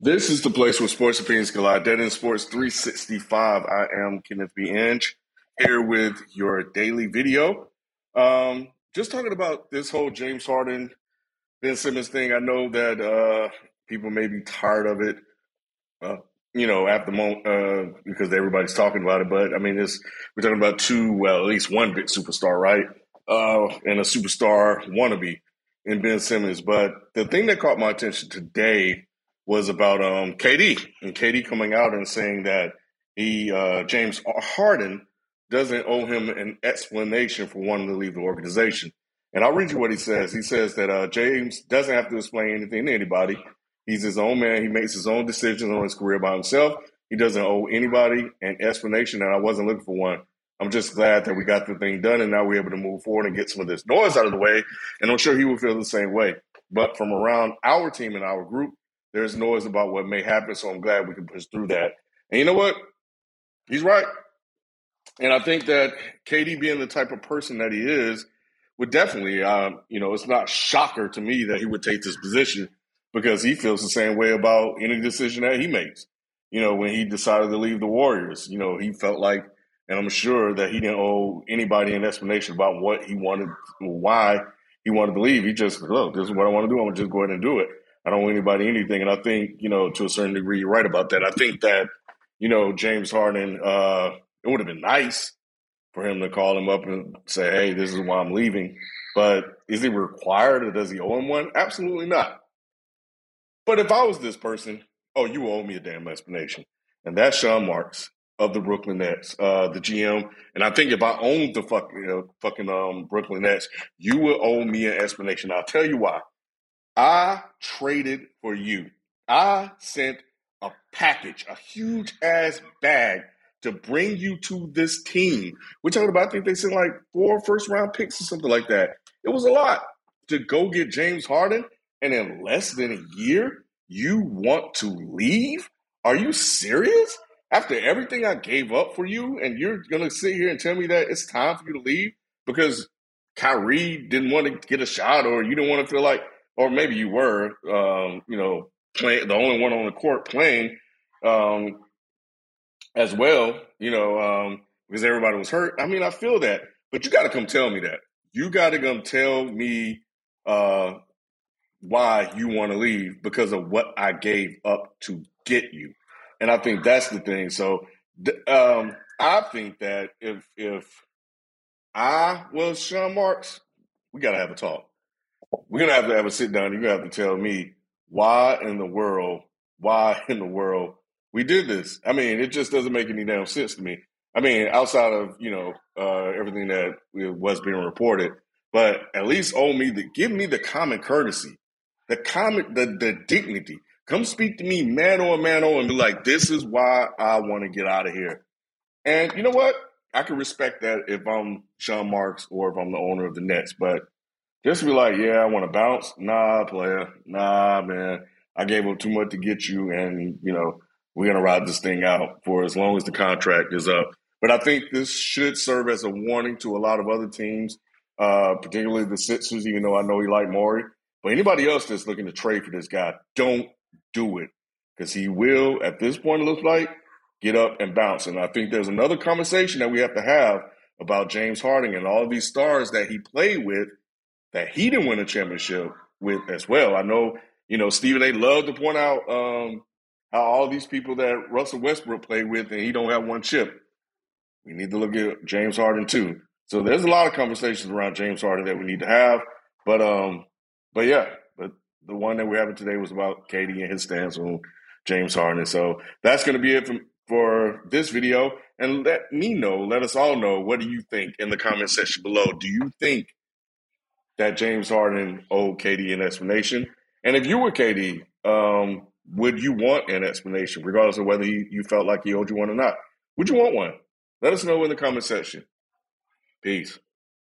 This is the place where sports opinions collide. Dead in Sports 365. I am Kenneth B. Inch here with your daily video. Um, just talking about this whole James Harden, Ben Simmons thing. I know that uh, people may be tired of it, uh, you know, at the moment uh, because everybody's talking about it. But I mean, it's, we're talking about two, well, at least one big superstar, right? Uh, and a superstar wannabe in Ben Simmons. But the thing that caught my attention today was about um, KD and KD coming out and saying that he uh, James Harden doesn't owe him an explanation for wanting to leave the organization. And I'll read you what he says. He says that uh, James doesn't have to explain anything to anybody. He's his own man. He makes his own decisions on his career by himself. He doesn't owe anybody an explanation, and I wasn't looking for one. I'm just glad that we got the thing done, and now we're able to move forward and get some of this noise out of the way. And I'm sure he will feel the same way. But from around our team and our group, there's noise about what may happen, so I'm glad we can push through that. And you know what? He's right. And I think that KD being the type of person that he is, would definitely, um, you know, it's not a shocker to me that he would take this position because he feels the same way about any decision that he makes. You know, when he decided to leave the Warriors, you know, he felt like, and I'm sure that he didn't owe anybody an explanation about what he wanted, why he wanted to leave. He just, look, this is what I want to do. I'm going to just go ahead and do it. I don't owe anybody anything. And I think, you know, to a certain degree, you're right about that. I think that, you know, James Harden, uh, it would have been nice for him to call him up and say, hey, this is why I'm leaving. But is he required or does he owe him one? Absolutely not. But if I was this person, oh, you owe me a damn explanation. And that's Sean Marks of the Brooklyn Nets, uh, the GM. And I think if I owned the fucking, you know, fucking um, Brooklyn Nets, you would owe me an explanation. I'll tell you why. I traded for you. I sent a package, a huge ass bag to bring you to this team. We're talking about, I think they sent like four first round picks or something like that. It was a lot to go get James Harden. And in less than a year, you want to leave? Are you serious? After everything I gave up for you, and you're going to sit here and tell me that it's time for you to leave because Kyrie didn't want to get a shot or you didn't want to feel like or maybe you were, um, you know, playing the only one on the court playing um, as well, you know, um, because everybody was hurt. I mean, I feel that, but you got to come tell me that. You got to come tell me uh, why you want to leave because of what I gave up to get you, and I think that's the thing. So, um, I think that if if I was Sean Marks, we got to have a talk we're gonna have to have a sit down. You're gonna have to tell me why in the world, why in the world we did this. I mean, it just doesn't make any damn sense to me. I mean, outside of you know uh, everything that was being reported, but at least owe me the give me the common courtesy, the common the the dignity. Come speak to me man on man on and be like, this is why I want to get out of here. And you know what? I can respect that if I'm Sean Marks or if I'm the owner of the Nets, but just be like, yeah, I want to bounce. Nah, player. Nah, man. I gave up too much to get you, and you know we're gonna ride this thing out for as long as the contract is up. But I think this should serve as a warning to a lot of other teams, uh, particularly the Sixers. Even though I know he like Morey, but anybody else that's looking to trade for this guy, don't do it because he will. At this point, it looks like get up and bounce. And I think there's another conversation that we have to have about James Harden and all these stars that he played with that he didn't win a championship with as well. I know You know, Stephen A. love to point out um, how all these people that Russell Westbrook played with and he don't have one chip. We need to look at James Harden too. So there's a lot of conversations around James Harden that we need to have. But um, but yeah, but the one that we're having today was about KD and his stance on James Harden. So that's to be it for this video. And let me know, let us all know, what do you think in the comment section below? Do you think that James Harden owed KD an explanation? And if you were KD, um, would you want an explanation, regardless of whether he, you felt like he owed you one or not? Would you want one? Let us know in the comment section. Peace.